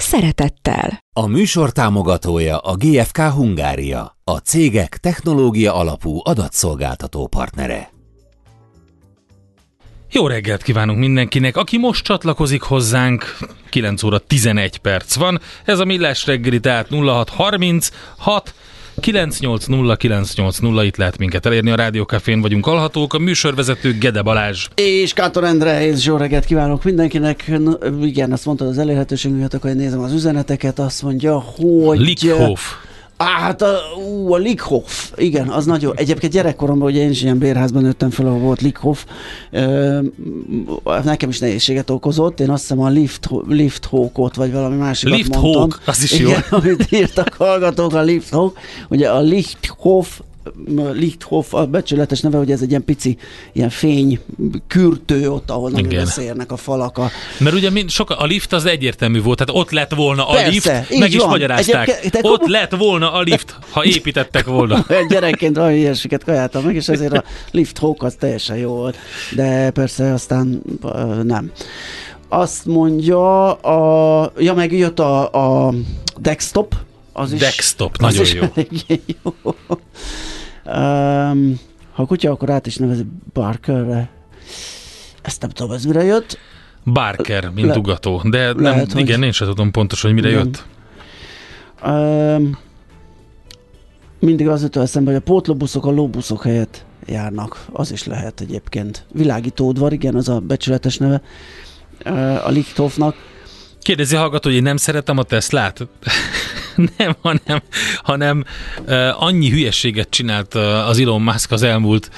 szeretettel. A műsor támogatója a GFK Hungária, a cégek technológia alapú adatszolgáltató partnere. Jó reggelt kívánunk mindenkinek, aki most csatlakozik hozzánk, 9 óra 11 perc van, ez a Millás reggeli, tehát 0636 980 980, itt lehet minket elérni, a Rádiókafén vagyunk alhatók, a műsorvezető Gede Balázs. És Kátor Endre, és jó reggelt kívánok mindenkinek. Na, igen, azt mondtad az elérhetőségünket, akkor nézem az üzeneteket, azt mondja, hogy... Lickhoff. Á, hát a, ú, a Lickhoff, igen, az nagyon. Egyébként gyerekkoromban, ugye én is ilyen bérházban nőttem fel, ahol volt Lickhoff, nekem is nehézséget okozott. Én azt hiszem a Lift, Lift Hawkot, vagy valami másikat Lift mondtam. Hawk, az is igen, jó. amit írtak hallgatók, a Lift Hawk. Ugye a Lichthoff Lichthoff a becsületes neve, hogy ez egy ilyen pici, ilyen fény kürtő ott, ahol nagyon Igen. összeérnek a falak. A... Mert ugye mind, sok, a lift az egyértelmű volt, tehát ott lett volna a Persze, lift, meg is van. magyarázták. Egyébként- de Ott lett volna a lift, ha építettek volna. Gyerekként valami ilyesmiket kajáltam meg, és ezért a lift hawk az teljesen jó volt. De persze aztán nem. Azt mondja, a, ja meg jött a, a desktop, az is, Desktop, az nagyon is jó. Um, ha a kutya, akkor át is nevezi Barkerre. Ezt nem tudom, ez mire jött. Barker, mint Le- ugató. De nem, lehet, hogy- igen, én sem tudom pontosan, hogy mire Igen. jött. Um, mindig az jut eszembe, hogy a pótlóbuszok a lóbuszok helyett járnak. Az is lehet egyébként. Világítódvar, igen, az a becsületes neve a Lichthoffnak. Kérdezi hallgató, hogy én nem szeretem a Teslát? nem, hanem, hanem uh, annyi hülyeséget csinált uh, az Elon Musk az elmúlt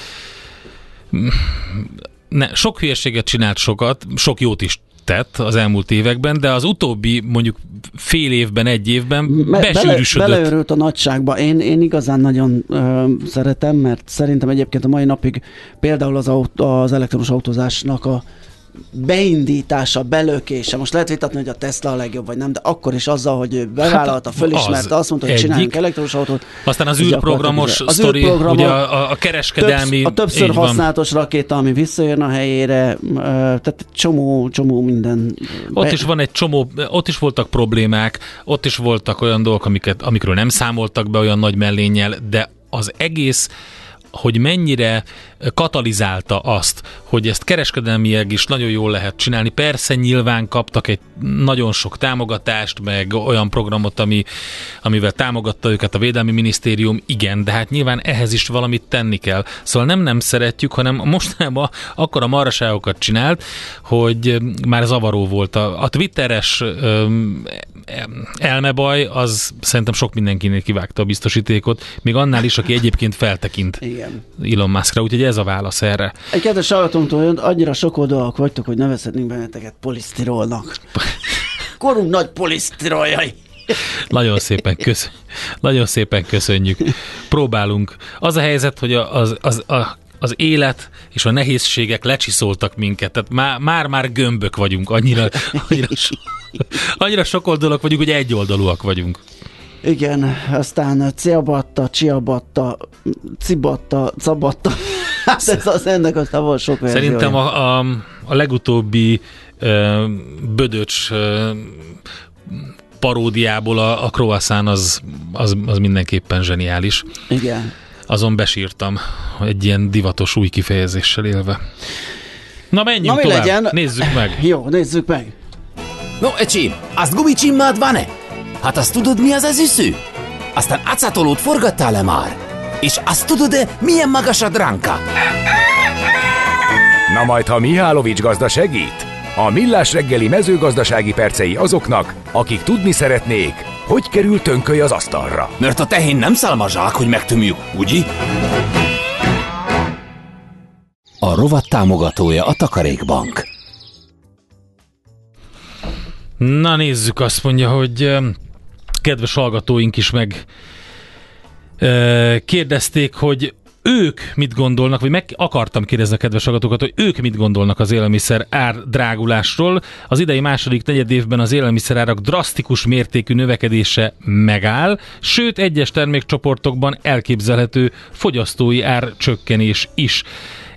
ne, sok hülyeséget csinált sokat, sok jót is tett az elmúlt években, de az utóbbi mondjuk fél évben, egy évben Me- besűrűsödött. Bele, beleörült a nagyságba. Én, én igazán nagyon ö, szeretem, mert szerintem egyébként a mai napig például az, autó, az elektromos autózásnak a beindítása, belökése. Most lehet vitatni, hogy a Tesla a legjobb, vagy nem, de akkor is azzal, hogy ő bevállalta, Hát fölismerte, az azt mondta, hogy egyik. csináljunk elektromos autót. Aztán az űrprogramos az sztori, űrprogramok, ugye a, a kereskedelmi... Többsz, a többször használatos rakéta, ami visszajön a helyére, tehát csomó, csomó minden. Ott Be- is van egy csomó, ott is voltak problémák, ott is voltak olyan dolgok, amiket, amikről nem számoltak be olyan nagy mellénnyel, de az egész hogy mennyire katalizálta azt, hogy ezt kereskedelmileg is nagyon jól lehet csinálni. Persze nyilván kaptak egy nagyon sok támogatást, meg olyan programot, ami, amivel támogatta őket a Védelmi Minisztérium, igen, de hát nyilván ehhez is valamit tenni kell. Szóval nem nem szeretjük, hanem mostanában akkor a maraságokat csinált, hogy már zavaró volt. A, a twitteres öm, elmebaj, az szerintem sok mindenkinél kivágta a biztosítékot, még annál is, aki egyébként feltekint Igen. Elon Muskra, úgyhogy ez a válasz erre. Egy kedves hallgatómtól jön, annyira sokoldalak vagytok, hogy nevezhetnénk benneteket polisztirolnak. Korunk nagy polisztiroljai. Nagyon szépen, kösz, nagyon szépen köszönjük. Próbálunk. Az a helyzet, hogy az, az, a, az élet és a nehézségek lecsiszoltak minket. Tehát már, már, már gömbök vagyunk, annyira, annyira, so, annyira sokoldalak vagyunk, hogy egyoldalúak vagyunk. Igen, aztán ciabatta, csiabatta, cibatta, cabatta. Hát ez az ennek aztán van sok verziója. Szerintem a, a, a legutóbbi ö, bödöcs ö, paródiából a, a croissant az, az, az mindenképpen zseniális. Igen. Azon besírtam, egy ilyen divatos új kifejezéssel élve. Na menjünk Na mi tovább, legyen? nézzük meg. Jó, nézzük meg. No, ecsim, azt gumicsimmád van-e? Hát azt tudod, mi az az üsző? Aztán acatolót forgattál-e már? És azt tudod-e, milyen magas a dránka? Na majd, ha Mihálovics gazda segít? A Millás reggeli mezőgazdasági percei azoknak, akik tudni szeretnék, hogy kerül tönköly az asztalra. Mert a tehén nem szálmazsák, hogy megtömjük, ugye? A rovat támogatója a Takarékbank. Na nézzük, azt mondja, hogy ö, kedves hallgatóink is meg kérdezték, hogy ők mit gondolnak, vagy meg akartam kérdezni a kedves hallgatókat, hogy ők mit gondolnak az élelmiszer ár drágulásról. Az idei második negyed évben az élelmiszerárak drasztikus mértékű növekedése megáll, sőt egyes termékcsoportokban elképzelhető fogyasztói árcsökkenés is.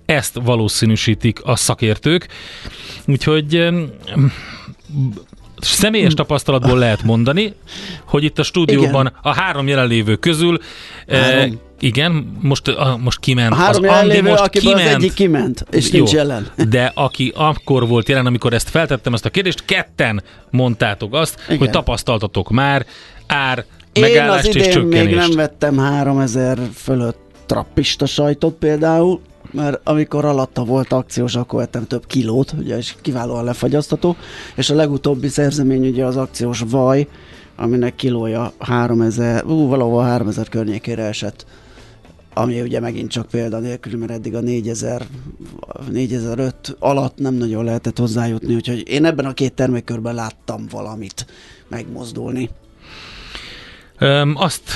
Ezt valószínűsítik a szakértők. Úgyhogy személyes tapasztalatból lehet mondani, hogy itt a stúdióban Igen. a három jelenlévő közül Három. eh, igen, most, a, most kiment. A három az jelenlévő, most kiment. az egyik kiment, és Jó, nincs jelen. De aki akkor volt jelen, amikor ezt feltettem, ezt a kérdést, ketten mondtátok azt, Igen. hogy tapasztaltatok már ár Én az megállást és idén csökkenést. még nem vettem 3000 fölött trappista sajtot például, mert amikor alatta volt akciós, akkor vettem több kilót, ugye, és kiválóan lefagyasztató, és a legutóbbi szerzemény ugye az akciós vaj, aminek kilója 3000, ú, valahol 3000 környékére esett ami ugye megint csak példa nélkül, mert eddig a 4000, 4005 alatt nem nagyon lehetett hozzájutni, úgyhogy én ebben a két termékkörben láttam valamit megmozdulni. Azt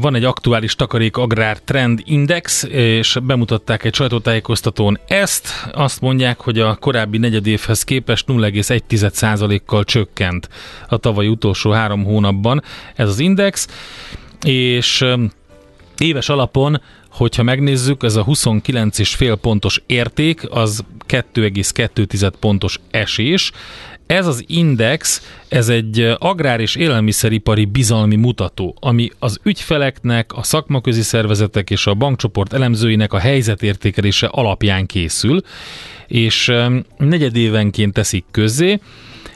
van egy aktuális takarék agrár trend index, és bemutatták egy sajtótájékoztatón ezt. Azt mondják, hogy a korábbi negyedévhez képest 0,1%-kal csökkent a tavaly utolsó három hónapban ez az index, és éves alapon, hogyha megnézzük, ez a 29,5 pontos érték, az 2,2 pontos esés. Ez az index, ez egy agrár- és élelmiszeripari bizalmi mutató, ami az ügyfeleknek, a szakmaközi szervezetek és a bankcsoport elemzőinek a helyzetértékelése alapján készül, és negyedévenként teszik közzé.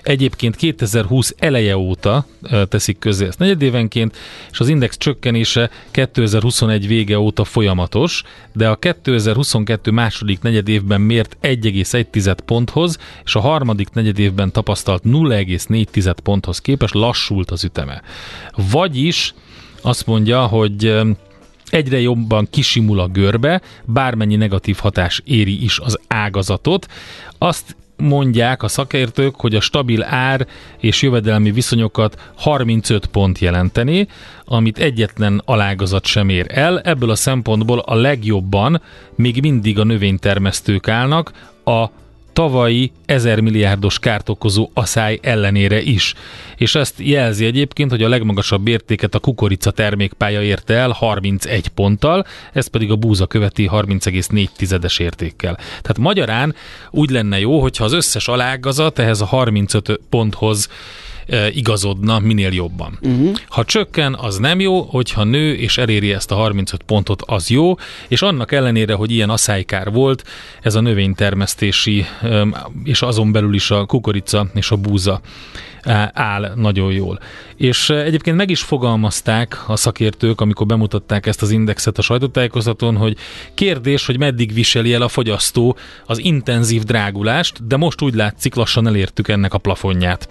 Egyébként 2020 eleje óta teszik közé ezt negyedévenként, és az index csökkenése 2021 vége óta folyamatos, de a 2022 második negyedévben mért 1,1 ponthoz, és a harmadik negyedévben tapasztalt 0,4 ponthoz képest lassult az üteme. Vagyis azt mondja, hogy egyre jobban kisimul a görbe, bármennyi negatív hatás éri is az ágazatot. Azt mondják a szakértők, hogy a stabil ár és jövedelmi viszonyokat 35 pont jelenteni, amit egyetlen alágazat sem ér el. Ebből a szempontból a legjobban még mindig a növénytermesztők állnak, a tavalyi 1000 milliárdos kárt okozó asszály ellenére is. És ezt jelzi egyébként, hogy a legmagasabb értéket a kukorica termékpálya érte el 31 ponttal, ez pedig a búza követi 30,4-es értékkel. Tehát magyarán úgy lenne jó, hogyha az összes alágazat ehhez a 35 ponthoz igazodna minél jobban. Uh-huh. Ha csökken, az nem jó, hogyha nő és eléri ezt a 35 pontot, az jó, és annak ellenére, hogy ilyen asszálykár volt, ez a növénytermesztési, és azon belül is a kukorica és a búza áll nagyon jól. És egyébként meg is fogalmazták a szakértők, amikor bemutatták ezt az indexet a sajtótájékoztatón, hogy kérdés, hogy meddig viseli el a fogyasztó az intenzív drágulást, de most úgy látszik, lassan elértük ennek a plafonját.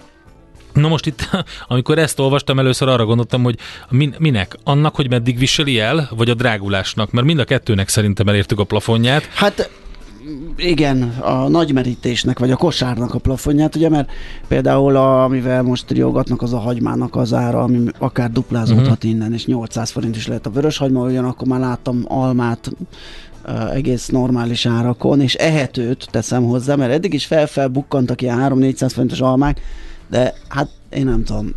Na most itt, amikor ezt olvastam először, arra gondoltam, hogy min- minek? Annak, hogy meddig viseli el, vagy a drágulásnak? Mert mind a kettőnek szerintem elértük a plafonját. Hát igen, a nagymerítésnek, vagy a kosárnak a plafonját, ugye, mert például a, amivel most riogatnak, az a hagymának az ára, ami akár duplázódhat uh-huh. innen, és 800 forint is lehet a vörös hagyma, ugyanakkor már láttam almát uh, egész normális árakon, és ehetőt teszem hozzá, mert eddig is fel-fel bukkantak ilyen 3-400 forintos almák, de hát én nem tudom,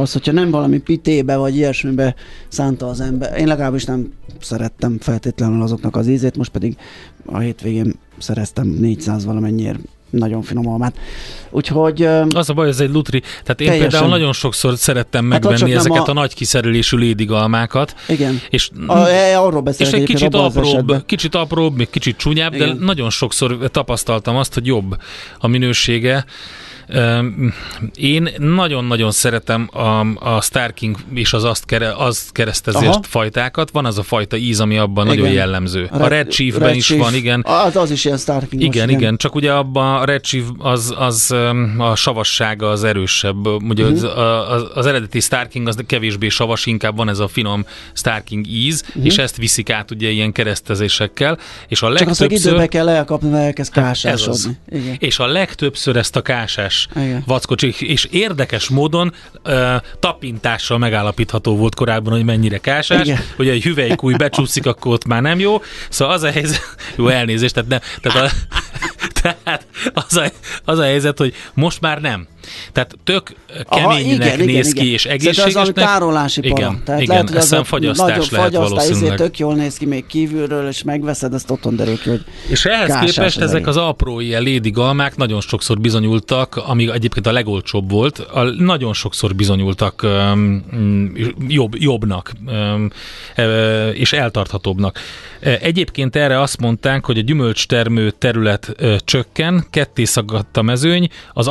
az, hogyha nem valami pitébe vagy ilyesmibe szánta az ember, én legalábbis nem szerettem feltétlenül azoknak az ízét, most pedig a hétvégén szereztem 400 valamennyiért nagyon finom almát. Úgyhogy Az a baj, ez egy lutri. Tehát én Teljesen. például nagyon sokszor szerettem Hát, megvenni nem ezeket a... a- nagy kiszerelésű lédigalmákat. igen, És a, e, arról és egy kicsit apróbb, kicsit apróbb, még kicsit csúnyább, de Igen. nagyon sokszor tapasztaltam azt, hogy jobb a minősége. Én nagyon-nagyon szeretem a, a Star King és az azt, kere, azt keresztezést Aha. fajtákat. Van az a fajta íz, ami abban nagyon Igen. jellemző. A Red Chiefben is van, igen. Az, az is ilyen Star King Igen, igen, csak ugye abban a Red Chief az, az a savassága az erősebb. Ugye uh-huh. az, az, az eredeti Star King az kevésbé savas, inkább van ez a finom Star King íz, uh-huh. és ezt viszik át ugye ilyen keresztezésekkel. És a Mhm. Csak azt legtöbbször... időbe kell elkapni, mert elkezd Hát ez az. kásásodni. Igen. És a legtöbbször ezt a kásás Igen. vackot, és- és érdekes módon ö, tapintással megállapítható volt korábban, hogy mennyire kásás. Igen. Hogy egy hüvelykúj becsúszik, akkor ott már nem jó. Szóval az a helyzet, jó elnézést, tehát, nem, tehát, a, tehát az, a, az a helyzet, hogy most már nem. Tehát tök keménynek néz ki, és Szerintem az egészségesnek. valami tárolási para. Igen, Tehát igen, lehet, hogy azt az fagyasztás nagyobb lehet fagyasztás, valószínűleg. ezért tök jól néz ki még kívülről, és megveszed, ezt otthon derül ki, hogy És ehhez képest az ezek az apró ilyen lédi galmák nagyon sokszor bizonyultak, ami egyébként a legolcsóbb volt, a, nagyon sokszor bizonyultak um, jobb, jobbnak um, és eltarthatóbbnak. Egyébként erre azt mondták, hogy a gyümölcstermő terület csökken, ketté szagadt a mezőny, az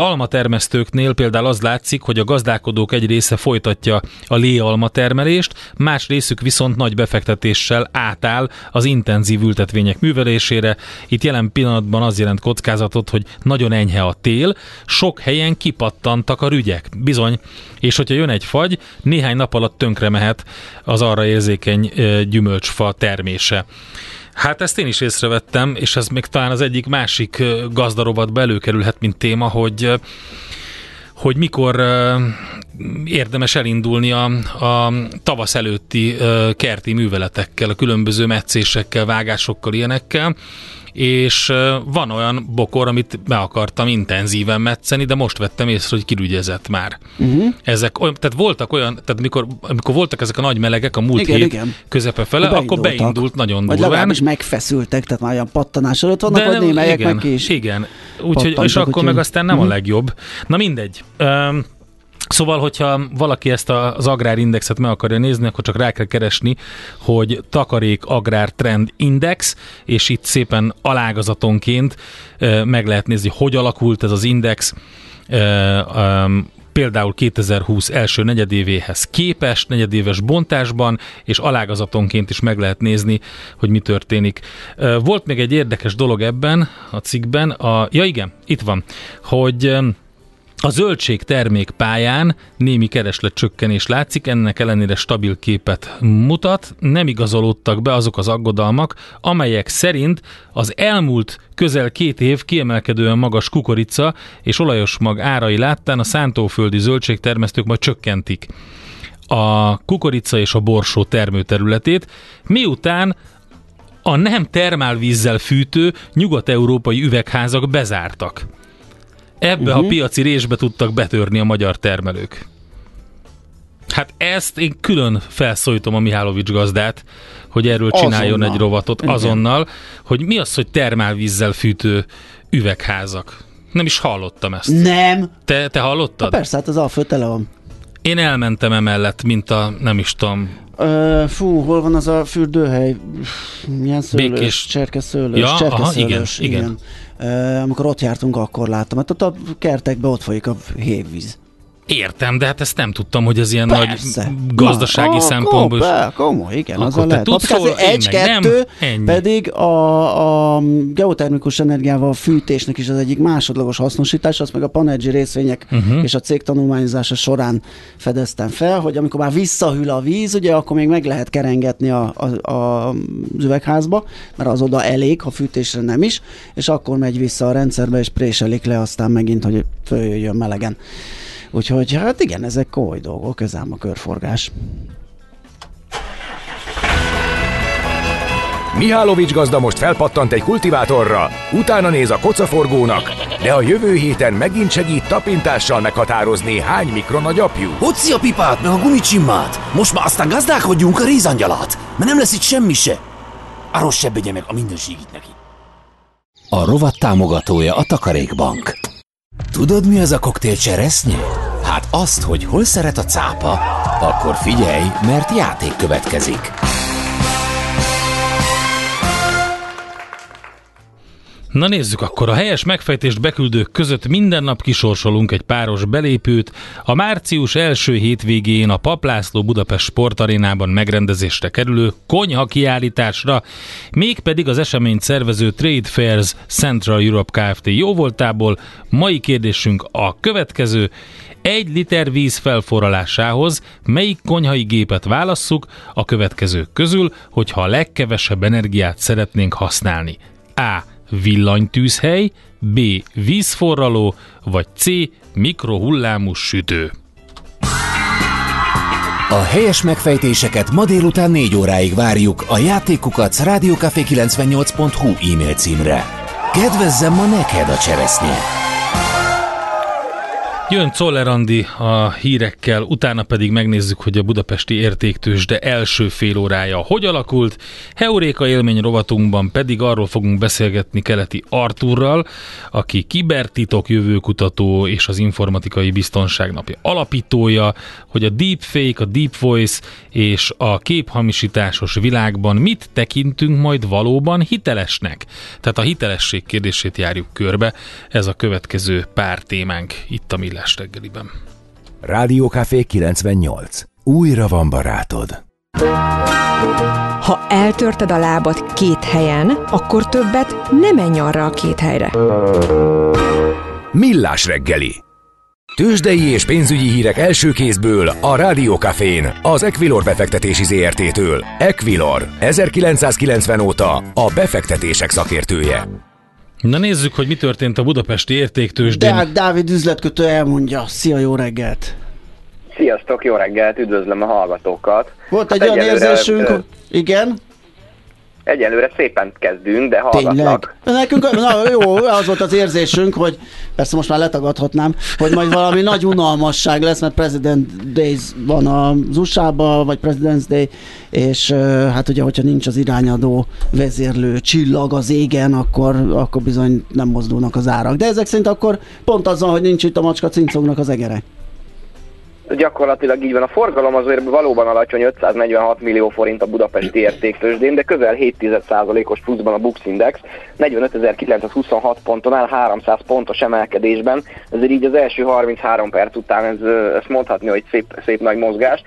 almatermesztőknél például az látszik, hogy a gazdálkodók egy része folytatja a léalma termelést, más részük viszont nagy befektetéssel átáll az intenzív ültetvények művelésére. Itt jelen pillanatban az jelent kockázatot, hogy nagyon enyhe a tél, sok helyen kipattantak a rügyek, bizony, és hogyha jön egy fagy, néhány nap alatt tönkre mehet az arra érzékeny gyümölcsfa termése. Hát ezt én is észrevettem, és ez még talán az egyik másik gazdarovatba előkerülhet, mint téma, hogy hogy mikor érdemes elindulni a, a tavasz előtti kerti műveletekkel, a különböző meccésekkel, vágásokkal, ilyenekkel, és van olyan bokor, amit be akartam intenzíven metszeni, de most vettem észre, hogy kirügyezett már. Uh-huh. Ezek, olyan- tehát voltak olyan, tehát amikor, amikor voltak ezek a nagy melegek a múlt Igen, hét igen. közepe fele, akkor beindultak. beindult nagyon vagy durván. legalábbis megfeszültek, tehát már olyan pattanás előtt vannak, vagy némelyek igen, meg is. Igen, úgyhogy, és akkor úgyhogy- meg aztán nem a Mhm. legjobb. Na mindegy. Um, Szóval, hogyha valaki ezt az agrárindexet meg akarja nézni, akkor csak rá kell keresni, hogy takarék agrár trend index, és itt szépen alágazatonként meg lehet nézni, hogy alakult ez az index. Például 2020 első negyedévéhez képest, negyedéves bontásban, és alágazatonként is meg lehet nézni, hogy mi történik. Volt még egy érdekes dolog ebben a cikkben, a, ja igen, itt van, hogy a zöldség termék pályán némi kereslet csökkenés látszik, ennek ellenére stabil képet mutat, nem igazolódtak be azok az aggodalmak, amelyek szerint az elmúlt közel két év kiemelkedően magas kukorica és olajos mag árai láttán a szántóföldi zöldségtermesztők majd csökkentik a kukorica és a borsó termőterületét, miután a nem termálvízzel fűtő nyugat-európai üvegházak bezártak. Ebbe uh-huh. a piaci résbe tudtak betörni a magyar termelők. Hát ezt én külön felszólítom a Mihálovics gazdát, hogy erről csináljon Azonnal. egy rovatot Igen. azonnal, hogy mi az, hogy termálvízzel fűtő üvegházak. Nem is hallottam ezt. Nem. Te, te Ha hallottad? persze, hát az alföld tele van. Én elmentem emellett, mint a, nem is tudom, Ö, fú, hol van az a fürdőhely? Milyen szőlős? Békés. Cserkeszőlős. Ja, aha, cserkeszőlős, igen, igen. Ö, amikor ott jártunk, akkor láttam. Hát ott a kertekben ott folyik a hévíz. Értem, de hát ezt nem tudtam, hogy ez ilyen Persze. nagy gazdasági Na, szempontból is. Komoly, igen, Akkor te lehet. tudsz róla, én egy, meg nem. kettő, Ennyi. pedig a, a geotermikus energiával a fűtésnek is az egyik másodlagos hasznosítás, azt meg a Panergy részvények uh-huh. és a cég tanulmányozása során fedeztem fel, hogy amikor már visszahűl a víz, ugye akkor még meg lehet kerengetni a, a, a, az üvegházba, mert az oda elég, ha fűtésre nem is, és akkor megy vissza a rendszerbe, és préselik le aztán megint, hogy följöjjön melegen. Úgyhogy hát igen, ezek komoly dolgok, ez ám a körforgás. Mihálovics gazda most felpattant egy kultivátorra, utána néz a kocaforgónak, de a jövő héten megint segít tapintással meghatározni, hány mikron a gyapjú. Hoci a pipát, meg a gumicsimmát! Most már aztán gazdálkodjunk a rézangyalat, mert nem lesz itt semmi se. A rossz se begye meg a mindenségit neki. A rovat támogatója a Takarékbank. Tudod, mi az a koktél cseresznye? Hát azt, hogy hol szeret a cápa, akkor figyelj, mert játék következik. Na nézzük akkor, a helyes megfejtést beküldők között minden nap kisorsolunk egy páros belépőt. A március első hétvégén a Paplászló Budapest Sportarénában megrendezésre kerülő konyha kiállításra, mégpedig az eseményt szervező Trade Fairs Central Europe Kft. jóvoltából. Mai kérdésünk a következő. Egy liter víz felforralásához melyik konyhai gépet válasszuk a következők közül, hogyha a legkevesebb energiát szeretnénk használni? A. villanytűzhely, B. vízforraló, vagy C. mikrohullámú sütő. A helyes megfejtéseket ma délután 4 óráig várjuk a játékukat rádiókafé98.hu e-mail címre. Kedvezzem ma neked a cseresznye! Jön Czoller Andi a hírekkel, utána pedig megnézzük, hogy a budapesti értéktős, de első fél órája hogy alakult. Heuréka élmény rovatunkban pedig arról fogunk beszélgetni keleti Arturral, aki kibertitok jövőkutató és az informatikai biztonság napja alapítója, hogy a deepfake, a deep voice és a képhamisításos világban mit tekintünk majd valóban hitelesnek. Tehát a hitelesség kérdését járjuk körbe, ez a következő pár témánk itt a Millás reggeliben. Rádiókafé 98. Újra van barátod. Ha eltörted a lábad két helyen, akkor többet nem menj arra a két helyre. Millás reggeli. Tőzsdei és pénzügyi hírek első kézből a Rádiókafén, az Equilor befektetési ZRT-től. Equilor, 1990 óta a befektetések szakértője. Na nézzük, hogy mi történt a budapesti értéktősdén. Deák Dávid üzletkötő elmondja. Szia, jó reggelt! Sziasztok, jó reggelt, üdvözlöm a hallgatókat. Volt egy hát olyan érzésünk, ö, igen? Egyelőre szépen kezdünk, de hallgatlak. Tényleg? Nekünk, na, jó, az volt az érzésünk, hogy persze most már letagadhatnám, hogy majd valami nagy unalmasság lesz, mert President Days van az usa vagy President's Day, és hát ugye, hogyha nincs az irányadó vezérlő csillag az égen, akkor, akkor bizony nem mozdulnak az árak. De ezek szerint akkor pont azzal, hogy nincs itt a macska, cincognak az egerek gyakorlatilag így van. A forgalom azért valóban alacsony, 546 millió forint a budapesti értéktősdén, de közel 7%-os pluszban a Bux Index, 45.926 ponton áll 300 pontos emelkedésben, ezért így az első 33 perc után ez, ezt mondhatni, hogy szép, szép nagy mozgás,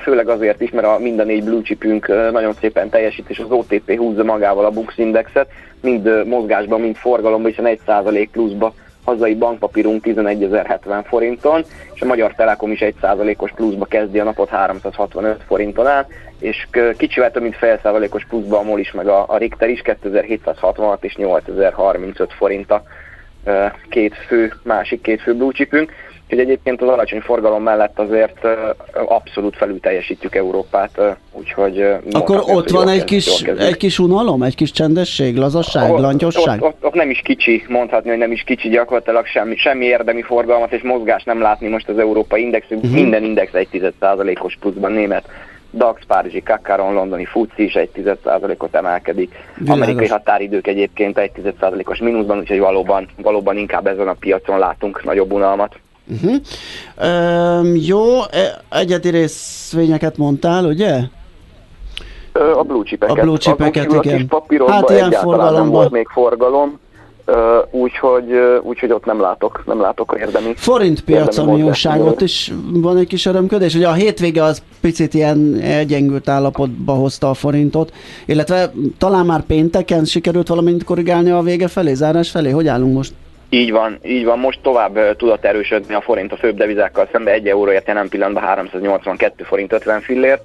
főleg azért is, mert a mind a négy blue chipünk nagyon szépen teljesít, és az OTP húzza magával a Bux Indexet, mind mozgásban, mind forgalomban, hiszen 1% pluszba hazai bankpapírunk 11.070 forinton, és a Magyar Telekom is 1%-os pluszba kezdi a napot 365 forinton át, és kicsivel több mint fél százalékos pluszba a MOL is, meg a, a Richter is 2766 és 8035 forinta két fő, másik két fő blue chipünk. Úgyhogy egyébként az alacsony forgalom mellett azért abszolút felül teljesítjük Európát, úgyhogy... Akkor ott van egy kis, egy kis unalom, egy kis csendesség, lazasság, ott, langyosság? Ott, ott, ott, nem is kicsi, mondhatni, hogy nem is kicsi gyakorlatilag semmi, semmi érdemi forgalmat és mozgást nem látni most az európai index, uh-huh. minden index egy 10%-os pluszban német. DAX, Párizsi, Kakaron, londoni FUCI is egy 10%-ot emelkedik. Világos. Amerikai határidők egyébként egy 10%-os mínuszban, úgyhogy valóban, valóban inkább ezen a piacon látunk nagyobb unalmat. Uh-huh. Um, jó, e, egyedi részvényeket mondtál, ugye? A blue chipeket. A blue chipeket, igen. A kis hát ilyen nem volt még forgalom, úgyhogy, úgyhogy ott nem látok, nem látok érdemi. Forint piac, ami ott is van egy kis örömködés. Ugye a hétvége az picit ilyen egyengült állapotba hozta a forintot, illetve talán már pénteken sikerült valamint korrigálni a vége felé, zárás felé. Hogy állunk most? Így van, így van. Most tovább tudott erősödni a forint a főbb devizákkal szemben. Egy euróért jelen pillanatban 382 forint 50 fillért,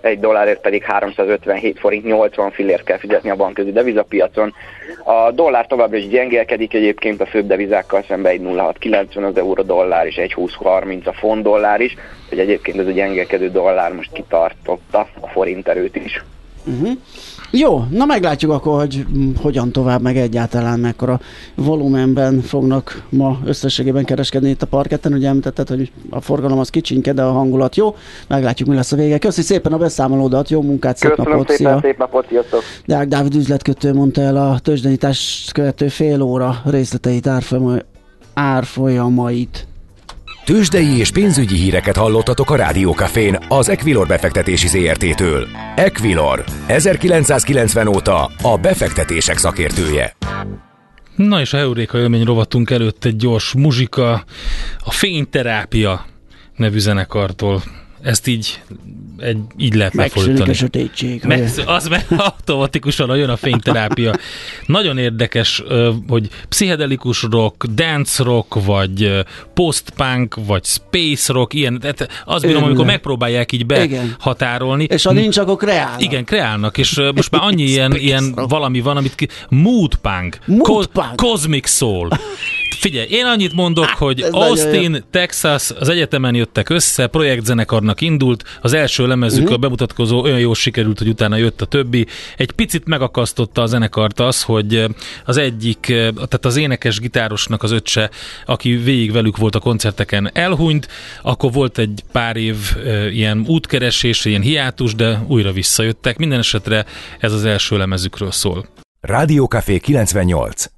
egy dollárért pedig 357 forint 80 fillért kell fizetni a bankközi devizapiacon. A dollár továbbra is gyengélkedik egyébként a főbb devizákkal szemben egy 0,690 az euró dollár és egy 20,30 a font dollár is, hogy egyébként ez a gyengélkedő dollár most kitartotta a forint erőt is. Uh-huh. Jó, na meglátjuk akkor, hogy hogyan tovább, meg egyáltalán mekkora volumenben fognak ma összességében kereskedni itt a parketten. Ugye említetted, hogy a forgalom az kicsinke, de a hangulat jó. Meglátjuk, mi lesz a vége. Köszi szépen a beszámolódat, jó munkát, szép Köszönöm napot, szépen, szia. szép napot, sziasztok. Deák Dávid üzletkötő mondta el a tőzsdenyítás követő fél óra részleteit, árfolyamait. Tőzsdei és pénzügyi híreket hallottatok a Rádiókafén az Equilor befektetési ZRT-től. Equilor, 1990 óta a befektetések szakértője. Na és a Euréka élmény rovatunk előtt egy gyors muzsika, a Fényterápia nevű zenekartól Ezt így, egy, így lehet Megszűnik lefordítani. a sötétség. Meg, az meg automatikusan jön a fényterápia. Nagyon érdekes, hogy pszichedelikus rock, dance rock, vagy post-punk, vagy space rock, ilyen, tehát azt bírom, amikor megpróbálják így Igen. behatárolni. És ha nincs, akkor kreál. Igen, kreálnak, és most már annyi ilyen, ilyen valami van, amit ki... Mood punk, Mood Co- punk. Cosmic Soul. Figyelj, én annyit mondok, hogy ez nagyon Austin, Texas, az egyetemen jöttek össze, projektzenekarnak indult, az első lemezük Mhm. a bemutatkozó olyan jól sikerült, hogy utána jött a többi. Egy picit megakasztotta a zenekart az, hogy az egyik, tehát az énekes gitárosnak az öccse, aki végig velük volt a koncerteken, elhunyt, akkor volt egy pár év ilyen útkeresés, ilyen hiátus, de újra visszajöttek. Minden esetre ez az első lemezükről szól. Rádiókafé 98.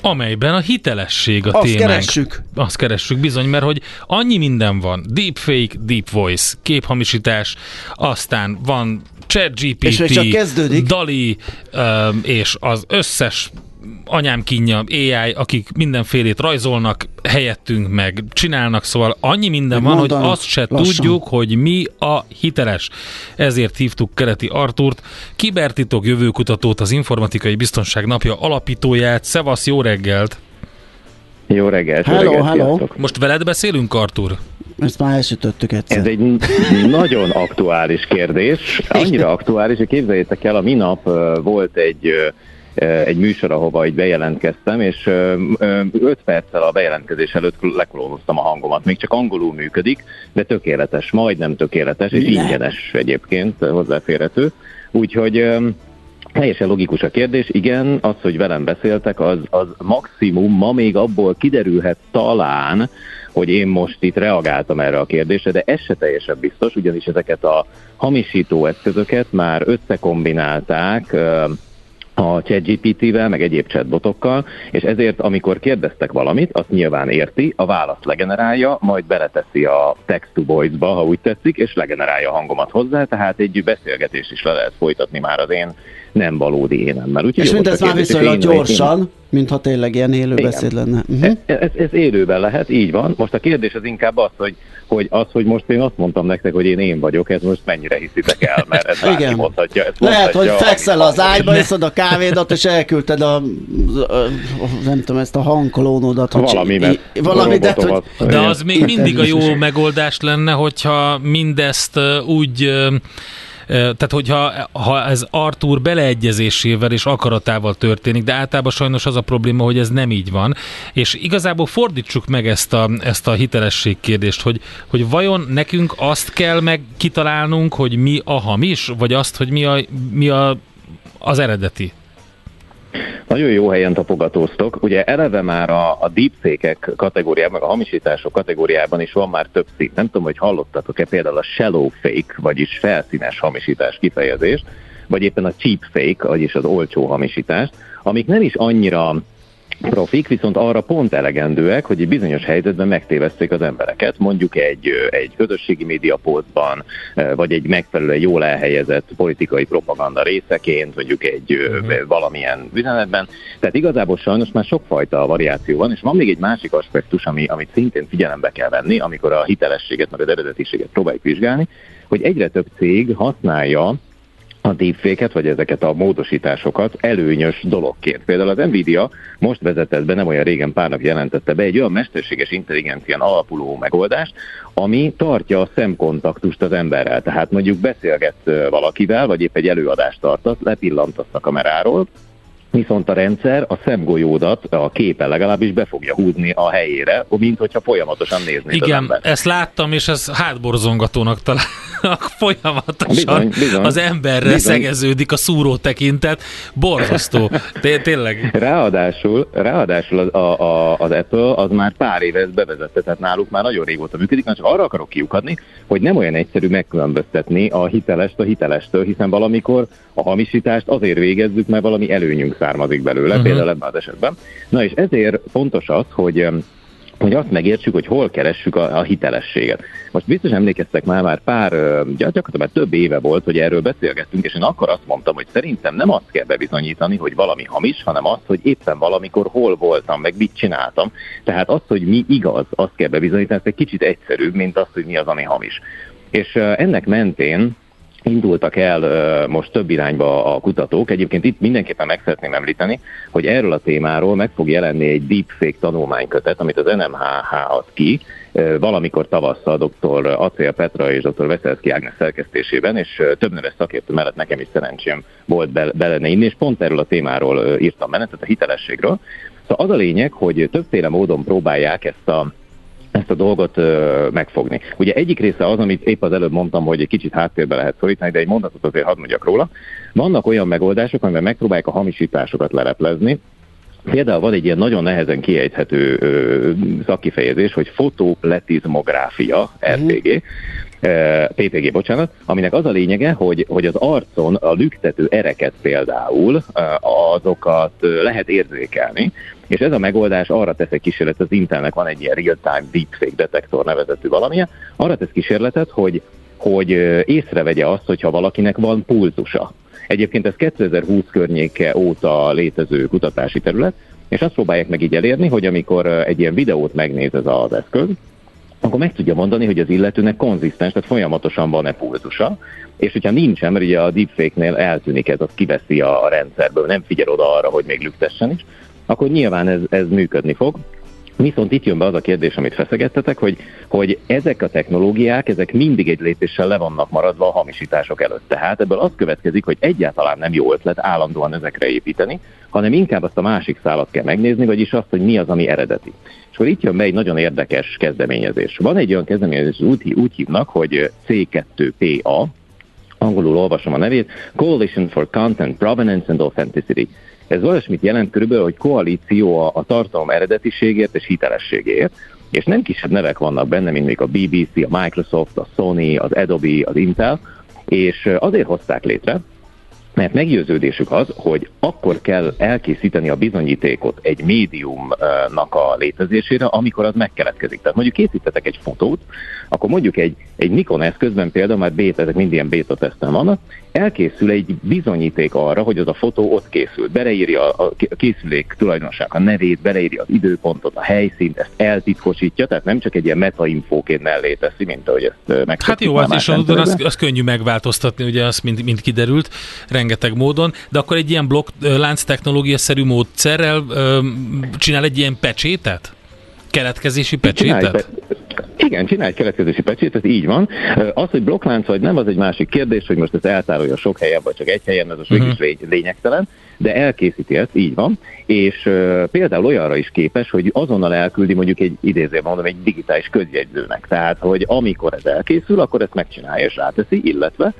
Amelyben a hitelesség a Azt témánk. keressük. Azt keressük bizony, mert hogy annyi minden van. Deepfake, deep voice, képhamisítás, aztán van ChatGPT. Dali, és az összes anyám kínja, AI, akik mindenfélét rajzolnak helyettünk, meg csinálnak, szóval annyi minden Meg van, hogy azt se lassan. tudjuk, hogy mi a hiteles. Ezért hívtuk Kereti Artúrt, kibertitok jövőkutatót, az Informatikai Biztonság Napja alapítóját. Szevasz, jó reggelt! Jó reggelt, jó Hello, reggelt, hello. sziasztok. Most veled beszélünk, Artur? Ezt már elsütöttük egyszer. Ez egy nagyon aktuális kérdés. Annyira aktuális, hogy képzeljétek el, a minap volt egy egy műsor, ahova így bejelentkeztem, és 5 perccel a bejelentkezés előtt lekolóztam a hangomat. Még csak angolul működik, de tökéletes, majdnem tökéletes, és Ne. ingyenes egyébként hozzáférhető. Úgyhogy Teljesen logikus a kérdés, igen, az, hogy velem beszéltek, az, az maximum ma még abból kiderülhet talán, hogy én most itt reagáltam erre a kérdésre, de ez se teljesen biztos, ugyanis ezeket a hamisító eszközöket már összekombinálták a ChatGPT-vel, meg egyéb chatbotokkal, és ezért, amikor kérdeztek valamit, azt nyilván érti, a választ legenerálja, majd beleteszi a text-to-voice-ba, ha úgy tetszik, és legenerálja a hangomat hozzá, tehát egy beszélgetés is le lehet folytatni már az én nem valódi énemmel. Úgyhogy És mindez már viszonylag én- én- gyorsan, mintha tényleg ilyen élő Igen. beszéd lenne. Ez, Uh-huh. ez, ez élőben lehet, így van. Most a kérdés az inkább az, hogy, hogy az, hogy most én azt mondtam nektek, hogy én én vagyok, ez most mennyire hiszitek el, mert ez bárki Igen. mondhatja. Ezt Lehet, hogy mondhatja, fekszel amit az ágyba, iszod a kávédat, és elküldted a, a, nem tudom, ezt a hangkolónodat. hogy Valami, i- mert valami, de hogy, De az még mindig a jó megoldás lenne, hogyha mindezt úgy tehát, hogyha ha ez Artur beleegyezésével és akaratával történik, de általában sajnos az a probléma, hogy ez nem így van. És igazából fordítsuk meg ezt a, ezt a hitelesség kérdést, hogy, hogy vajon nekünk azt kell meg kitalálnunk, hogy mi a hamis, vagy azt, hogy mi, a, mi a, az eredeti? Nagyon jó helyen tapogatóztok. Ugye eleve már a, a deepfake kategóriában, meg a hamisítások kategóriában is van már több szint. Nem tudom, hogy hallottatok-e például a shallow fake, vagyis felszínes hamisítás kifejezést, vagy éppen a cheap fake, vagyis az olcsó hamisítás, amik nem is annyira profik, viszont arra pont elegendőek, hogy egy bizonyos helyzetben megtéveszték az embereket, mondjuk egy, egy közösségi média posztban, ö, vagy egy megfelelően jól elhelyezett politikai propaganda részeként, mondjuk egy uh-huh. valamilyen üzenetben. Tehát igazából sajnos már sokfajta variáció van, és van még egy másik aspektus, ami, amit szintén figyelembe kell venni, amikor a hitelességet, meg az eredetiséget próbáljuk vizsgálni, hogy egyre több cég használja a deepfake-et, vagy ezeket a módosításokat előnyös dologként. Például az Nvidia most vezetett be, nem olyan régen pár nap jelentette be egy olyan mesterséges intelligencián alapuló megoldást, ami tartja a szemkontaktust az emberrel. Tehát mondjuk beszélget valakivel, vagy épp egy előadást tartat, lepillantasz a kameráról, viszont a rendszer a szemgolyódat a képen legalábbis be fogja húzni a helyére, mint hogyha folyamatosan néznéd az Igen, ezt láttam, és ez hátborzongatónak talán folyamatosan Bizony, bizony. az emberre Bizony. szegeződik a szúró tekintet. Borzasztó. Té- tényleg. Ráadásul, ráadásul az, a, a, az Apple az már pár éve ezt bevezette, tehát náluk már nagyon régóta működik, csak arra akarok kiukadni, hogy nem olyan egyszerű megkülönböztetni a hitelest a hitelestől, hiszen valamikor a hamisítást azért végezzük, mert valami előnyünk származik belőle, uh-huh. például ebben az esetben. Na és ezért fontos az, hogy hogy azt megértsük, hogy hol keressük a, a hitelességet. Most biztos emlékeztek már, már pár, gyakorlatilag több éve volt, hogy erről beszélgettünk, és én akkor azt mondtam, hogy szerintem nem azt kell bebizonyítani, hogy valami hamis, hanem azt, hogy éppen valamikor hol voltam, meg mit csináltam. Tehát az, hogy mi igaz, azt kell bebizonyítani, ez egy kicsit egyszerűbb, mint az, hogy mi az, ami hamis. És ennek mentén indultak el most több irányba a kutatók. Egyébként itt mindenképpen meg szeretném említeni, hogy erről a témáról meg fog jelenni egy deepfake tanulmánykötet, amit az NMHH ad ki, valamikor tavasszal dr. Acél Petra és dr. Veszelszki Ágnes szerkesztésében, és több neves szakértő mellett nekem is szerencsém volt be, bele inni, és pont erről a témáról írtam menetet, a hitelességről. Szóval az a lényeg, hogy többféle módon próbálják ezt a ezt a dolgot ö, megfogni. Ugye egyik része az, amit épp az előbb mondtam, hogy egy kicsit háttérbe lehet szorítani, de egy mondatot azért hadd mondjak róla. Vannak olyan megoldások, amiben megpróbálják a hamisításokat leleplezni, Például van egy ilyen nagyon nehezen kiejthető ö, szakkifejezés, hogy fotoletizmográfia, RPG, PPG, bocsánat, aminek az a lényege, hogy, hogy az arcon a lüktető ereket például azokat lehet érzékelni, és ez a megoldás arra tesz egy kísérletet, az Intelnek van egy ilyen real-time deepfake detektor nevezetű valamilyen, arra tesz kísérletet, hogy, hogy észrevegye azt, hogyha valakinek van pulzusa. Egyébként ez 2020 környéke óta létező kutatási terület, és azt próbálják meg így elérni, hogy amikor egy ilyen videót megnéz ez az eszköz, akkor meg tudja mondani, hogy az illetőnek konzisztens, tehát folyamatosan van-e pulzusa, és hogyha nincsen, mert ugye a deepfake-nél eltűnik ez, az kiveszi a rendszerből, nem figyel oda arra, hogy még lüktessen is, akkor nyilván ez, ez működni fog. Viszont itt jön be az a kérdés, amit feszegettetek, hogy, hogy ezek a technológiák, ezek mindig egy lépéssel le vannak maradva a hamisítások előtt. Tehát ebből az következik, hogy egyáltalán nem jó ötlet állandóan ezekre építeni, hanem inkább azt a másik szálat kell megnézni, vagyis azt, hogy mi az, ami eredeti. És akkor itt jön be egy nagyon érdekes kezdeményezés. Van egy olyan kezdeményezés, úgy, úgy hívnak, hogy C2PA, angolul olvasom a nevét, Coalition for Content Provenance and Authenticity. Ez olyasmit jelent körülbelül, hogy koalíció a, a tartalom eredetiségért és hitelességért, és nem kisebb nevek vannak benne, mint még a BBC, a Microsoft, a Sony, az Adobe, az Intel, és azért hozták létre, mert meggyőződésük az, hogy akkor kell elkészíteni a bizonyítékot egy médiumnak a létezésére, amikor az megkeletkezik. Tehát mondjuk készítetek egy fotót, akkor mondjuk egy, egy Nikon eszközben például már beta, ezek mind ilyen beta teszten vannak, elkészül egy bizonyíték arra, hogy az a fotó ott készült. Beleírja a készülék tulajdonosság a nevét, beleírja az időpontot, a helyszínt, ezt eltitkosítja, tehát nem csak egy ilyen metainfóként mellé teszi, mint ahogy ezt meg. Hát jó, az is az, az, könnyű megváltoztatni, ugye az mint, mint kiderült, rengeteg módon, de akkor egy ilyen blokk lánc technológia szerű módszerrel ö, csinál egy ilyen pecsétet? Keletkezési pecsétet? Igen, csinálj egy keletkezési pecsét, ez így van. Az, hogy blokklánc vagy nem, az egy másik kérdés, hogy most ezt eltárolja sok helyen, vagy csak egy helyen, ez most uh-huh. mégis lényegtelen, de elkészíti ezt, így van, és uh, például olyanra is képes, hogy azonnal elküldi mondjuk egy idézőben mondom, egy digitális közjegyzőnek. Tehát, hogy amikor ez elkészül, akkor ezt megcsinálja és ráteszi, illetve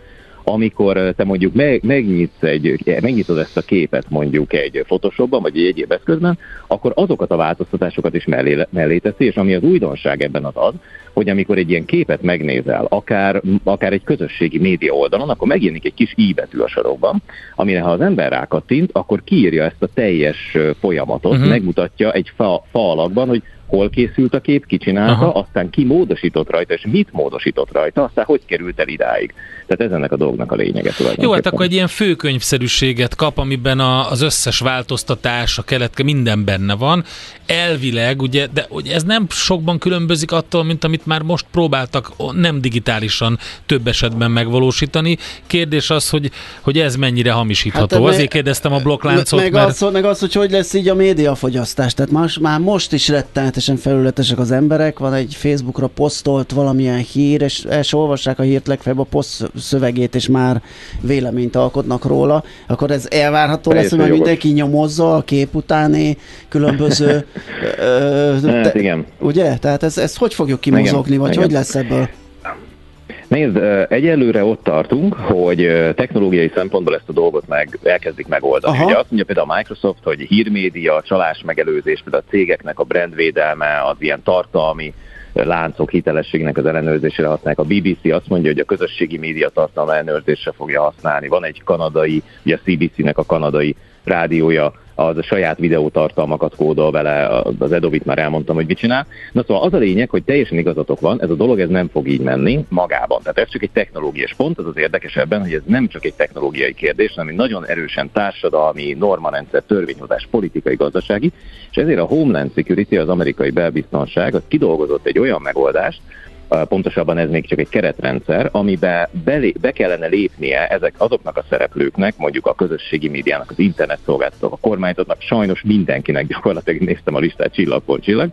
amikor eh, te mondjuk meg, megnyitsz egy, megnyitod ezt a képet mondjuk egy Photoshopban, vagy egy egyéb eszközben, akkor azokat a változtatásokat is mellé, mellé teszi, és ami az újdonság ebben az az, hogy amikor egy ilyen képet megnézel, akár, akár egy közösségi média oldalon, akkor megjelenik egy kis i betű a sarokban, amire ha az ember rákattint, akkor kiírja ezt a teljes eh, folyamatot, uh-huh. megmutatja egy fa, fa alakban, hogy hol készült a kép, ki csinálta, Aha. aztán ki módosított rajta, és mit módosított rajta, aztán hogy került el idáig. Tehát ez ennek a dolgnak a lényege Jó, hát akkor egy ilyen főkönyvszerűséget kap, amiben a, az összes változtatás, a keletke, minden benne van. Elvileg, ugye, de ugye ez nem sokban különbözik attól, mint amit már most próbáltak nem digitálisan több esetben megvalósítani. Kérdés az, hogy, hogy ez mennyire hamisítható. Hát, Azért meg, kérdeztem a blokkláncot, meg, mert... az, meg az, hogy hogy lesz így a médiafogyasztás. Tehát most, már most is rettenetesen felületesek az emberek. Van egy Facebookra posztolt valamilyen hír, és el olvassák a hírt legfeljebb a poszt szövegét, és már véleményt alkotnak róla, akkor ez elvárható lesz, hogy majd mindenki nyomozza a kép utáni különböző... ö, hát, te, igen. Ugye? Tehát ez, ez hogy fogjuk kimozogni, vagy igen. hogy lesz ebből? Nézd, egyelőre ott tartunk, hogy technológiai szempontból ezt a dolgot meg elkezdik megoldani. Aha. Ugye azt mondja például a Microsoft, hogy hírmédia, csalás megelőzés, például a cégeknek a brandvédelme, az ilyen tartalmi láncok hitelességnek az ellenőrzésére használják. A BBC azt mondja, hogy a közösségi média tartalma ellenőrzésre fogja használni. Van egy kanadai, ugye a CBC-nek a kanadai rádiója az a saját videótartalmakat kódol vele, az Edovit már elmondtam, hogy mit csinál. Na szóval az a lényeg, hogy teljesen igazatok van, ez a dolog ez nem fog így menni magában. Tehát ez csak egy technológiai pont, az az érdekesebben, hogy ez nem csak egy technológiai kérdés, hanem egy nagyon erősen társadalmi, normarendszer, törvényhozás, politikai, gazdasági, és ezért a Homeland Security, az amerikai belbiztonság, az kidolgozott egy olyan megoldást, pontosabban ez még csak egy keretrendszer, amiben belé, be kellene lépnie ezek azoknak a szereplőknek, mondjuk a közösségi médiának, az internet szolgáltatók, a kormányzatnak, sajnos mindenkinek gyakorlatilag néztem a listát csillagból csillag,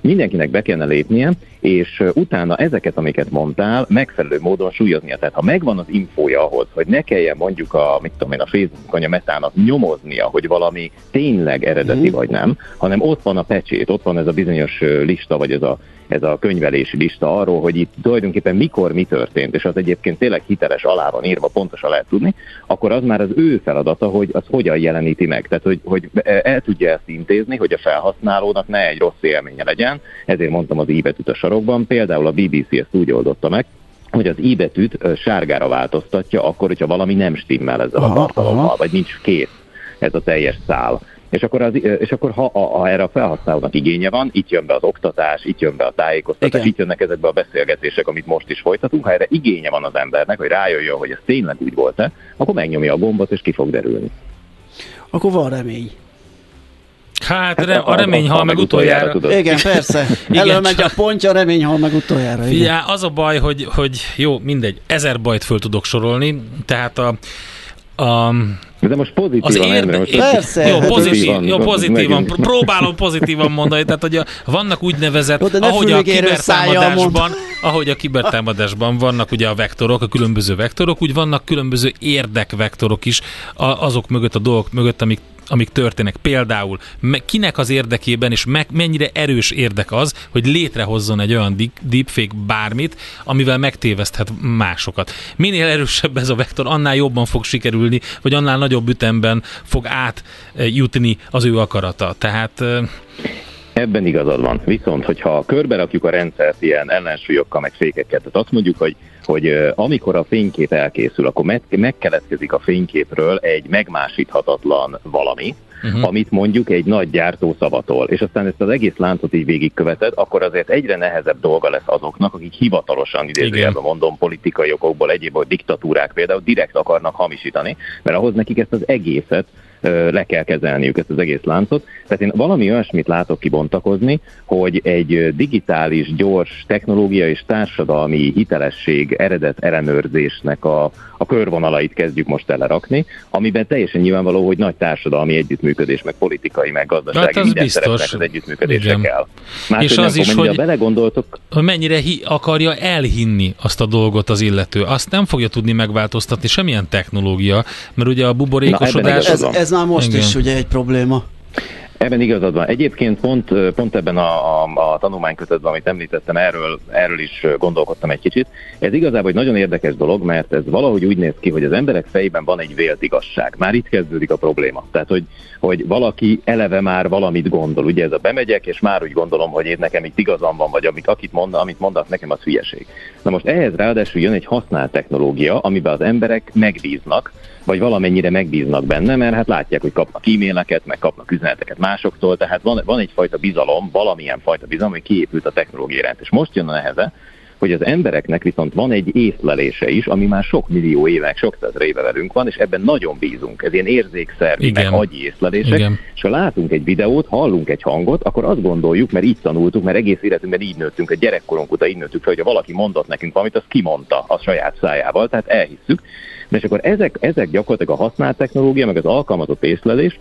mindenkinek be kellene lépnie, és utána ezeket, amiket mondtál, megfelelő módon súlyoznia. Tehát ha megvan az infója ahhoz, hogy ne kelljen mondjuk a, mit tudom én, a Facebook a metának nyomoznia, hogy valami tényleg eredeti mm. vagy nem, hanem ott van a pecsét, ott van ez a bizonyos lista, vagy ez a ez a könyvelési lista arról, hogy itt tulajdonképpen mikor mi történt, és az egyébként tényleg hiteles alá van írva, pontosan lehet tudni, akkor az már az ő feladata, hogy az hogyan jeleníti meg. Tehát, hogy, hogy el tudja ezt intézni, hogy a felhasználónak ne egy rossz élménye legyen, ezért mondtam az íbetűt a sarokban, például a BBC ezt úgy oldotta meg, hogy az i betűt sárgára változtatja, akkor, hogyha valami nem stimmel ezzel a tartalommal, vagy nincs kész ez a teljes szál. És akkor, az, és akkor ha, ha, ha erre a felhasználónak igénye van, itt jön be az oktatás, itt jön be a tájékoztatás, Igen. itt jönnek ezekbe a beszélgetések, amit most is folytatunk. Ha erre igénye van az embernek, hogy rájöjjön, hogy ez tényleg úgy volt-e, akkor megnyomja a gombot, és ki fog derülni. Akkor van remény. Hát, hát a, a remény hal meg utoljára. utoljára. Igen, persze. Igen, megy a pontja, a remény hal meg utoljára. Figyelj, az a baj, hogy, hogy jó, mindegy, ezer bajt föl tudok sorolni, tehát a, a de most pozitívan, az érde... most Persze. Jó, pozitívan, jó, pozitívan. Próbálom pozitívan mondani. Tehát, hogy a, vannak úgynevezett, jó, ahogy a kibertámadásban, ahogy a kibertámadásban vannak ugye a vektorok, a különböző vektorok, úgy vannak különböző érdekvektorok is azok mögött, a dolgok mögött, amik amik történnek. Például kinek az érdekében, és meg, mennyire erős érdek az, hogy létrehozzon egy olyan deepfake bármit, amivel megtéveszthet másokat. Minél erősebb ez a vektor, annál jobban fog sikerülni, vagy annál nagyobb ütemben fog átjutni az ő akarata. Tehát Ebben igazad van. Viszont, hogyha körbe rakjuk a rendszert ilyen ellensúlyokkal, meg fékekkel, tehát azt mondjuk, hogy hogy amikor a fénykép elkészül, akkor megkeletkezik a fényképről egy megmásíthatatlan valami, uh-huh. amit mondjuk egy nagy gyártó szavatol, és aztán ezt az egész láncot így végigköveted, akkor azért egyre nehezebb dolga lesz azoknak, akik hivatalosan idézőjelben mondom politikai okokból, egyéb, hogy diktatúrák például direkt akarnak hamisítani, mert ahhoz nekik ezt az egészet le kell kezelniük ezt az egész láncot. Tehát én valami olyasmit látok kibontakozni, hogy egy digitális, gyors technológia és társadalmi hitelesség eredet ellenőrzésnek a, a körvonalait kezdjük most telerakni, amiben teljesen nyilvánvaló, hogy nagy társadalmi együttműködés, meg politikai, meg gazdasági, hát minden biztos. az együttműködésre Igen. kell. Más, és az is, hogy belegondoltok... mennyire hi- akarja elhinni azt a dolgot az illető. Azt nem fogja tudni megváltoztatni semmilyen technológia, mert ugye a buborékosodás... Na, ez, ez már most Igen. is ugye egy probléma. Ebben igazad van. Egyébként pont, pont ebben a, a, a tanulmánykötetben, amit említettem, erről, erről is gondolkodtam egy kicsit. Ez igazából egy nagyon érdekes dolog, mert ez valahogy úgy néz ki, hogy az emberek fejében van egy vélt igazság. Már itt kezdődik a probléma. Tehát, hogy, hogy valaki eleve már valamit gondol. Ugye ez a bemegyek, és már úgy gondolom, hogy én nekem itt igazam van, vagy amit, akit mond, amit mondasz nekem, az hülyeség. Na most ehhez ráadásul jön egy használt technológia, amiben az emberek megbíznak, vagy valamennyire megbíznak benne, mert hát látják, hogy kapnak e-maileket, meg kapnak üzeneteket másoktól, tehát van, van egyfajta bizalom, valamilyen fajta bizalom, hogy kiépült a technológia rend. És most jön a neheze, hogy az embereknek viszont van egy észlelése is, ami már sok millió évek, sok száz éve velünk van, és ebben nagyon bízunk. Ez ilyen érzékszervi, meg agyi észlelések. Igen. És ha látunk egy videót, hallunk egy hangot, akkor azt gondoljuk, mert így tanultuk, mert egész életünkben így nőttünk, a gyerekkorunk óta így nőttük fel, hogy ha valaki mondott nekünk valamit, az kimondta a saját szájával, tehát elhisszük. És akkor ezek, ezek gyakorlatilag a használt technológia, meg az alkalmazott észlelés,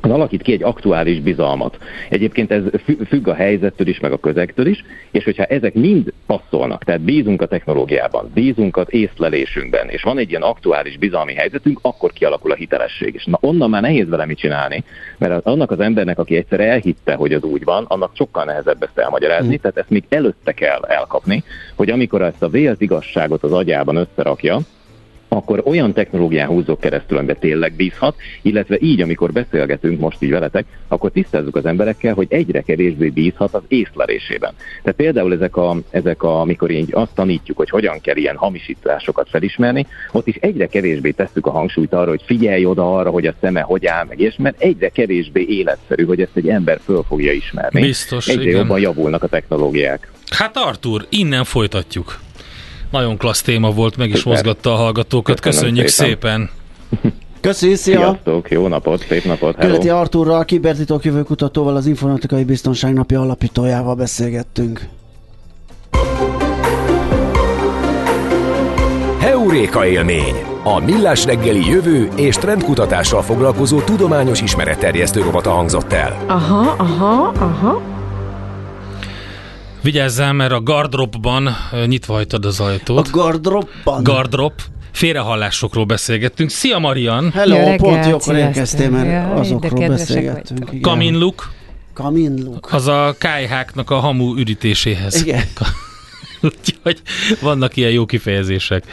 az alakít ki egy aktuális bizalmat. Egyébként ez függ a helyzettől is, meg a közegtől is, és hogyha ezek mind passzolnak, tehát bízunk a technológiában, bízunk az észlelésünkben, és van egy ilyen aktuális bizalmi helyzetünk, akkor kialakul a hitelesség. És na onnan már nehéz vele mit csinálni, mert annak az embernek, aki egyszer elhitte, hogy az úgy van, annak sokkal nehezebb ezt elmagyarázni, mm. tehát ezt még előtte kell elkapni, hogy amikor ezt a vélt igazságot az agyában összerakja, akkor olyan technológián húzok keresztül, amiben tényleg bízhat, illetve így, amikor beszélgetünk most így veletek, akkor tisztázzuk az emberekkel, hogy egyre kevésbé bízhat az észlelésében. Tehát például ezek a, ezek a amikor így azt tanítjuk, hogy hogyan kell ilyen hamisításokat felismerni, ott is egyre kevésbé tesszük a hangsúlyt arra, hogy figyelj oda arra, hogy a szeme hogy áll meg, és mert egyre kevésbé életszerű, hogy ezt egy ember föl fogja ismerni. Biztos, egyre igen. jobban javulnak a technológiák. Hát Artur, innen folytatjuk. Nagyon klassz téma volt, meg is mozgatta a hallgatókat. Köszönjük szépen. szépen. Köszi, szia! Sziasztok, jó napot, szép napot, hello. Kületi Arturral, kibertitok jövőkutatóval, az Informatikai Biztonság Napja alapítójával beszélgettünk. Heuréka élmény! A Millás reggeli jövő és trendkutatással foglalkozó tudományos ismeretterjesztő rovata hangzott el. Aha, aha, aha. Vigyázzál, mert a gardropban nyitva hagytad az A ajtót. gardropban. Gardrop. Félrehallásokról beszélgettünk. Szia Marian! Hello, Jó reggelt, pont jókor érkeztél, mert de azokról beszélgettünk. vagytok. igen. Kamin look, Kamin look. az a kájháknak a hamu ürítéséhez. Igen. Úgyhogy vannak ilyen jó kifejezések.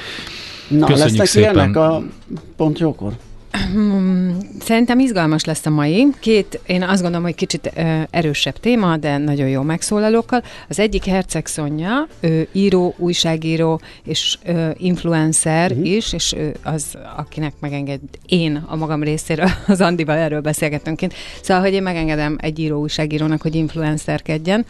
Na, Köszönjük lesznek szépen. ilyenek a pont jókor? Szerintem izgalmas lesz a mai. Két, én azt gondolom, hogy kicsit ö, erősebb téma, de nagyon jó megszólalókkal. Az egyik Herceg Szonya, ő író, újságíró és ö, influencer uh-huh. is, és ő az, akinek megenged én a magam részéről, az Andival erről beszélgetünk kint. Szóval, hogy én megengedem egy író, újságírónak, hogy influencerkedjen.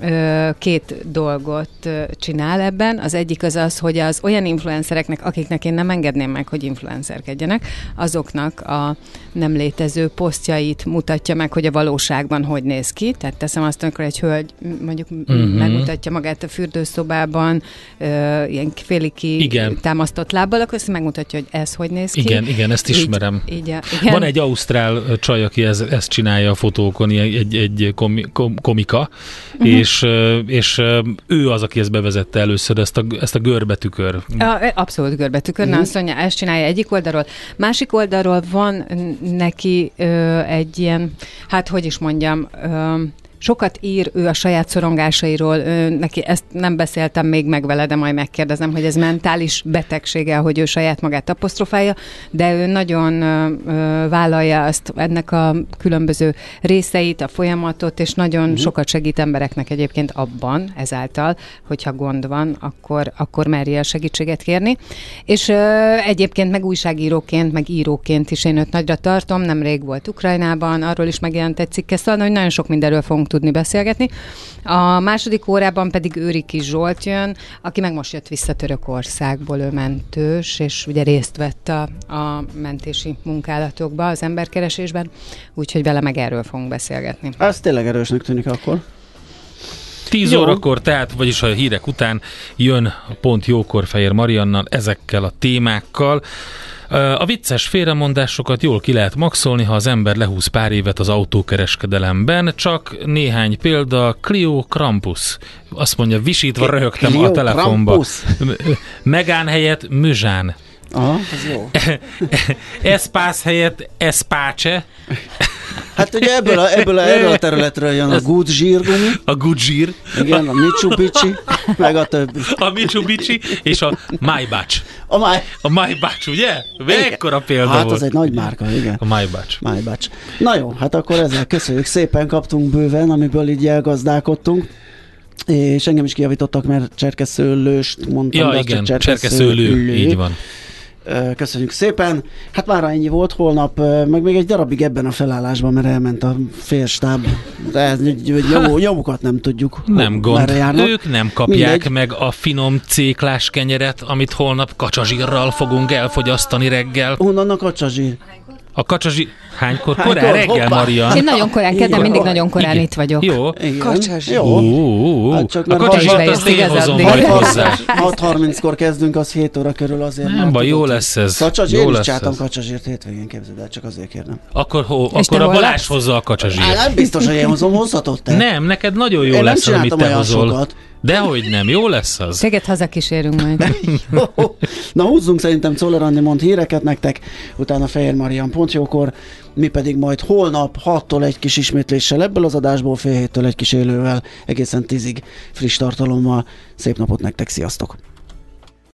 Ö, két dolgot csinál ebben. Az egyik az az, hogy az olyan influencereknek, akiknek én nem engedném meg, hogy influencerkedjenek, azoknak a nem létező posztjait mutatja meg, hogy a valóságban hogy néz ki. Tehát teszem azt, amikor egy hölgy mondjuk Mhm. uh-huh. megmutatja magát a fürdőszobában, ö, ilyen félig ki Igen. támasztott lábbal, akkor ezt megmutatja, hogy ez hogy néz ki. Igen, igen, ezt ismerem. Így, így, igen. Van egy ausztrál csaj, aki ez, ezt csinálja a fotókon, egy, egy komi, kom, komika, Mhm. uh-huh. és, és ő az, aki ezt bevezette először, ezt a, ezt a görbetükör. A, abszolút görbetükör, Mhm. uh-huh. azt mondja, ezt csinálja egyik oldalról. Másik oldalról van neki ö, egy ilyen, hát hogy is mondjam, ö, Sokat ír ő a saját szorongásairól, ő, neki ezt nem beszéltem még meg vele, de majd megkérdezem, hogy ez mentális betegsége, hogy ő saját magát apostrofálja, de ő nagyon ö, ö, vállalja azt, ennek a különböző részeit, a folyamatot, és nagyon uh-huh. sokat segít embereknek egyébként abban, ezáltal, hogyha gond van, akkor, akkor merje a segítséget kérni. És ö, egyébként meg újságíróként, meg íróként is én őt nagyra tartom, nemrég volt Ukrajnában, arról is megjelent egy cikke, szóval hogy nagyon sok mindenről fogunk tudni beszélgetni. A második órában pedig Őriki Zsolt jön, aki meg most jött vissza Törökországból, ő mentős, és ugye részt vett a, a mentési munkálatokba, az emberkeresésben, úgyhogy vele meg erről fogunk beszélgetni. Ez tényleg erősnek tűnik akkor. 10 Jó. órakor, tehát, vagyis a hírek után jön a pont jókor Fehér Mariannal ezekkel a témákkal. A vicces félremondásokat jól ki lehet maxolni, ha az ember lehúz pár évet az autókereskedelemben. Csak néhány példa. Clio Krampus. Azt mondja, visítva röhögtem Clio a telefonba. Krampus? Megán helyett Müzsán. Aha, ez jó. Eszpász helyett Eszpácse. Hát ugye ebből a, ebből a, erről a területről jön a good zsírgumi, A Goodyear, igen, a Mitsubishi, meg a többi. a Mitsubishi és a Maybach. A máj... A Maybach, ugye? Ekkora példa Hát volt. az egy nagy márka, igen. A Maybach. Májbacs. Na jó, hát akkor ezzel köszönjük szépen, kaptunk bőven, amiből így elgazdálkodtunk. És engem is kijavítottak, mert cserkeszőlőst mondtam. Ja, igen, cserkeszőlő, így van. Köszönjük szépen. Hát már ennyi volt holnap, meg még egy darabig ebben a felállásban, mert elment a félstáb. De nyomó, nyomukat nem tudjuk. Nem gond. Ők nem kapják Mindegy. meg a finom céklás kenyeret, amit holnap kacsazsírral fogunk elfogyasztani reggel. Honnan a kacsazsír? A kacsazsír... Hánykor? Hánykor? Korán reggel, Hoppá! Marian. Én nagyon korán Igen. kezdem, mindig nagyon korán Igen. itt vagyok. Jó. Igen. Kacsazsír. Jó. Hát csak A hajtva azt én hozom majd hozzá. 6.30-kor kezdünk, az 7 óra körül azért. Nem baj, jó lesz ez. Kacsazs, Jó én is ez. kacsazsírt hétvégén, képzeld el, csak azért kérnem. Akkor, te akkor a Balázs hozza a Á, kacsazsírt. nem biztos, hogy én hozom, hozhatod te. Nem, neked nagyon jó Én nem lesz, amit csináltam te olyan hozol. sokat. Dehogy nem, jó lesz az. Teget hazakísérünk majd. Na húzzunk szerintem Czoller Andi mond híreket nektek, utána Fehér Marian pont jókor, mi pedig majd holnap 6-tól egy kis ismétléssel ebből az adásból, fél héttől egy kis élővel, egészen tízig friss tartalommal. Szép napot nektek, sziasztok!